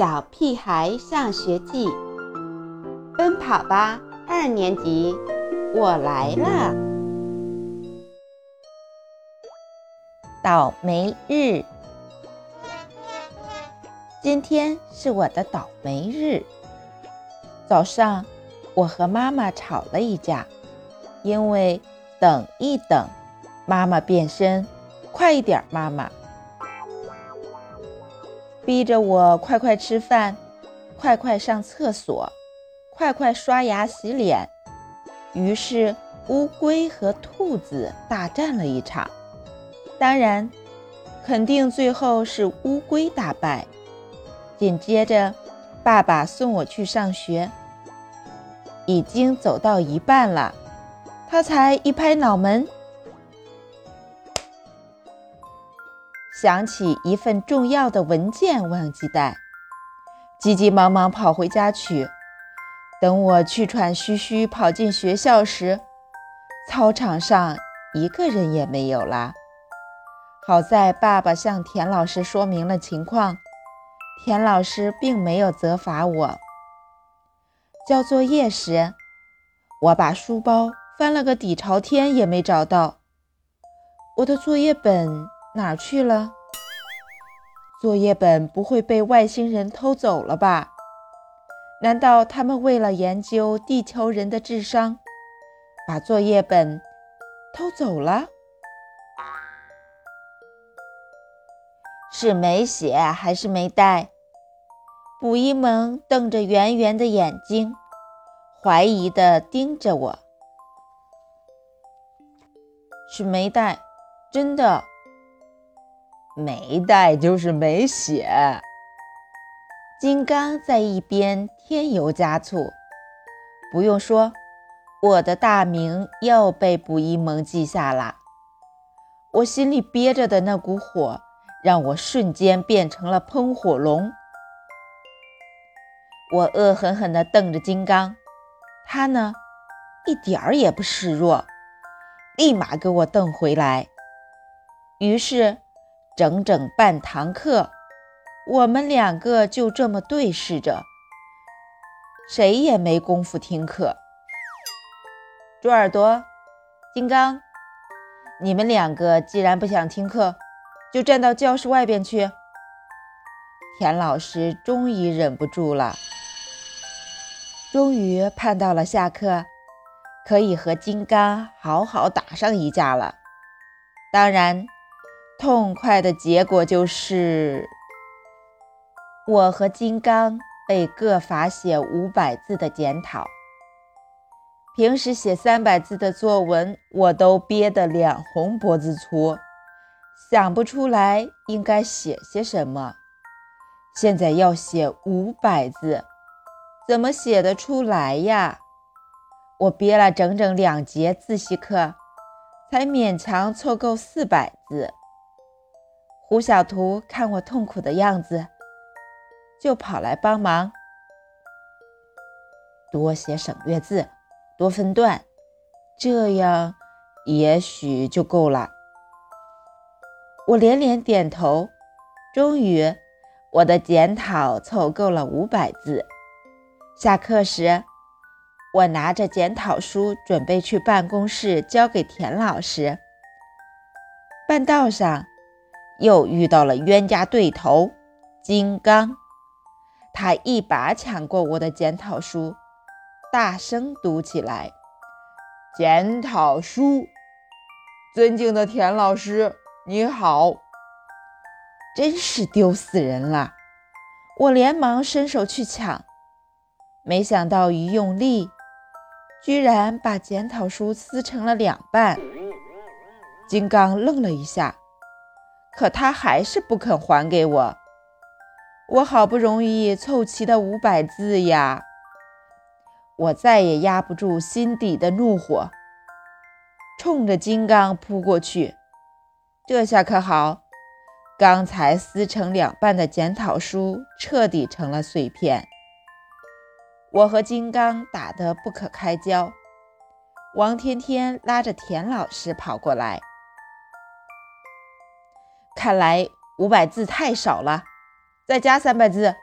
小屁孩上学记》，奔跑吧二年级，我来了。倒霉日，今天是我的倒霉日。早上，我和妈妈吵了一架，因为等一等，妈妈变身，快一点，妈妈。逼着我快快吃饭，快快上厕所，快快刷牙洗脸。于是乌龟和兔子大战了一场，当然，肯定最后是乌龟大败。紧接着，爸爸送我去上学，已经走到一半了，他才一拍脑门。想起一份重要的文件忘记带，急急忙忙跑回家去。等我气喘吁吁跑进学校时，操场上一个人也没有了。好在爸爸向田老师说明了情况，田老师并没有责罚我。交作业时，我把书包翻了个底朝天也没找到，我的作业本。哪儿去了？作业本不会被外星人偷走了吧？难道他们为了研究地球人的智商，把作业本偷走了？是没写还是没带？卜一萌瞪着圆圆的眼睛，怀疑地盯着我。是没带，真的。没带就是没写。金刚在一边添油加醋。不用说，我的大名又被卜一萌记下了。我心里憋着的那股火，让我瞬间变成了喷火龙。我恶狠狠地瞪着金刚，他呢，一点儿也不示弱，立马给我瞪回来。于是。整整半堂课，我们两个就这么对视着，谁也没工夫听课。猪耳朵、金刚，你们两个既然不想听课，就站到教室外边去。田老师终于忍不住了，终于盼到了下课，可以和金刚好好打上一架了。当然。痛快的结果就是，我和金刚被各罚写五百字的检讨。平时写三百字的作文，我都憋得脸红脖子粗，想不出来应该写些什么。现在要写五百字，怎么写得出来呀？我憋了整整两节自习课，才勉强凑够四百字。胡小图看我痛苦的样子，就跑来帮忙。多写省略字，多分段，这样也许就够了。我连连点头。终于，我的检讨凑够了五百字。下课时，我拿着检讨书准备去办公室交给田老师。半道上。又遇到了冤家对头金刚，他一把抢过我的检讨书，大声读起来：“检讨书，尊敬的田老师，你好。”真是丢死人了！我连忙伸手去抢，没想到一用力，居然把检讨书撕成了两半。金刚愣了一下。可他还是不肯还给我，我好不容易凑齐的五百字呀！我再也压不住心底的怒火，冲着金刚扑过去。这下可好，刚才撕成两半的检讨书彻底成了碎片。我和金刚打得不可开交，王天天拉着田老师跑过来。看来五百字太少了，再加三百字。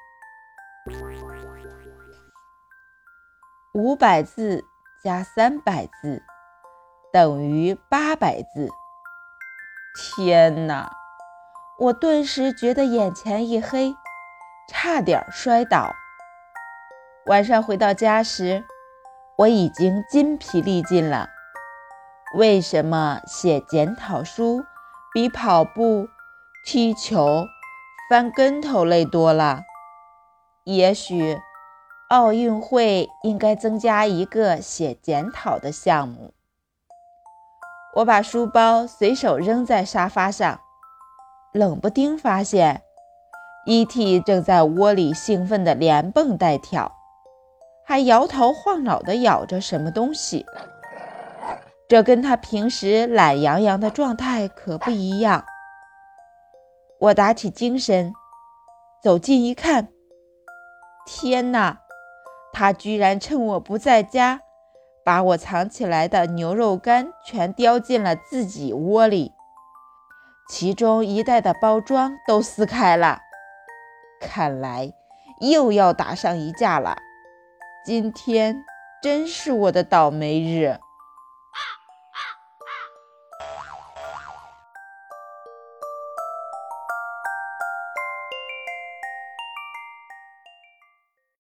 五百字加三百字等于八百字。天哪！我顿时觉得眼前一黑，差点摔倒。晚上回到家时，我已经筋疲力尽了。为什么写检讨书比跑步踢球、翻跟头累多了？也许奥运会应该增加一个写检讨的项目。我把书包随手扔在沙发上，冷不丁发现，E.T. 正在窝里兴奋地连蹦带跳，还摇头晃脑地咬着什么东西。这跟他平时懒洋洋的状态可不一样。我打起精神，走近一看，天哪！他居然趁我不在家，把我藏起来的牛肉干全叼进了自己窝里，其中一袋的包装都撕开了。看来又要打上一架了。今天真是我的倒霉日。